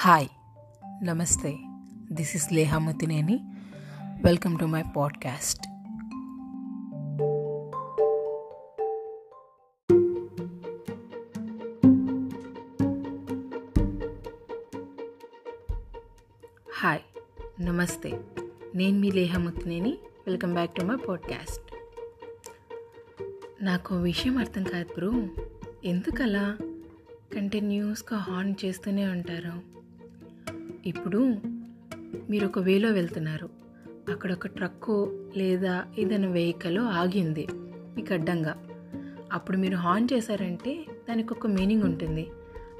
Hi నమస్తే. This is Leha Muthineni welcome to my podcast hi నమస్తే. నేను మీ Leha Muthineni welcome back to my podcast నాకు విషయం అర్థం కాదు బ్రో. ఎందుకలా? కంటిన్యూస్గా హార్న్ చేస్తూనే ఉంటారు. ఇప్పుడు మీరు ఒక వేలో వెళ్తున్నారు. అక్కడ ఒక ట్రక్కు లేదా ఏదైనా వెహికల్ ఆగింది మీకు అడ్డంగా. అప్పుడు మీరు హార్న్ చేశారంటే దానికి ఒక మీనింగ్ ఉంటుంది.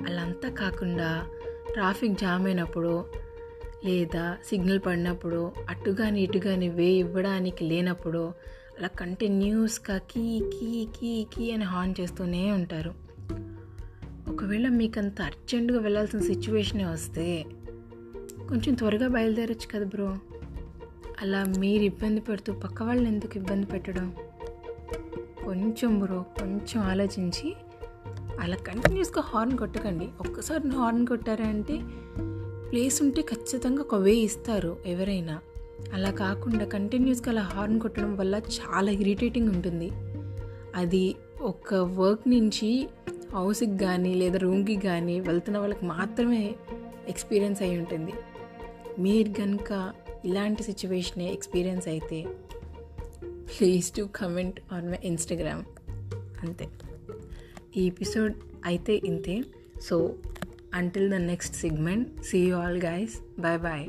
అలా అంతా కాకుండా ట్రాఫిక్ జామ్ అయినప్పుడు లేదా సిగ్నల్ పడినప్పుడు అటుగాని ఇటుగాని ఇటు కానీ వే ఇవ్వడానికి లేనప్పుడు అలా కంటిన్యూస్గా కీ కీ కీ కీ అని హార్న్ చేస్తూనే ఉంటారు. ఒకవేళ మీకు అంత అర్జెంటుగా వెళ్ళాల్సిన సిచ్యువేషనే వస్తే కొంచెం త్వరగా బయలుదేరచ్చు కదా బ్రో. అలా మీరు ఇబ్బంది పెడుతూ పక్క వాళ్ళని ఎందుకు ఇబ్బంది పెట్టడం? కొంచెం బ్రో కొంచెం ఆలోచించి అలా కంటిన్యూస్గా హార్న్ కొట్టకండి. ఒక్కసారి హార్న్ కొట్టారంటే ప్లేస్ ఉంటే ఖచ్చితంగా ఒక వే ఇస్తారు ఎవరైనా. అలా కాకుండా కంటిన్యూస్గా అలా హార్న్ కొట్టడం వల్ల చాలా ఇరిటేటింగ్ ఉంటుంది. అది ఒక వర్క్ నుంచి హౌస్కి కానీ లేదా రూమ్కి కానీ వెళ్తున్న వాళ్ళకి మాత్రమే ఎక్స్పీరియన్స్ అయి ఉంటుంది. మీరు కనుక ఇలాంటి సిచ్యువేషన్ ఎక్స్పీరియన్స్ అయితే please to comment on my Instagram అంతే. ఈ ఎపిసోడ్ అయితే ఇంతే. So until the next segment see you all guys bye bye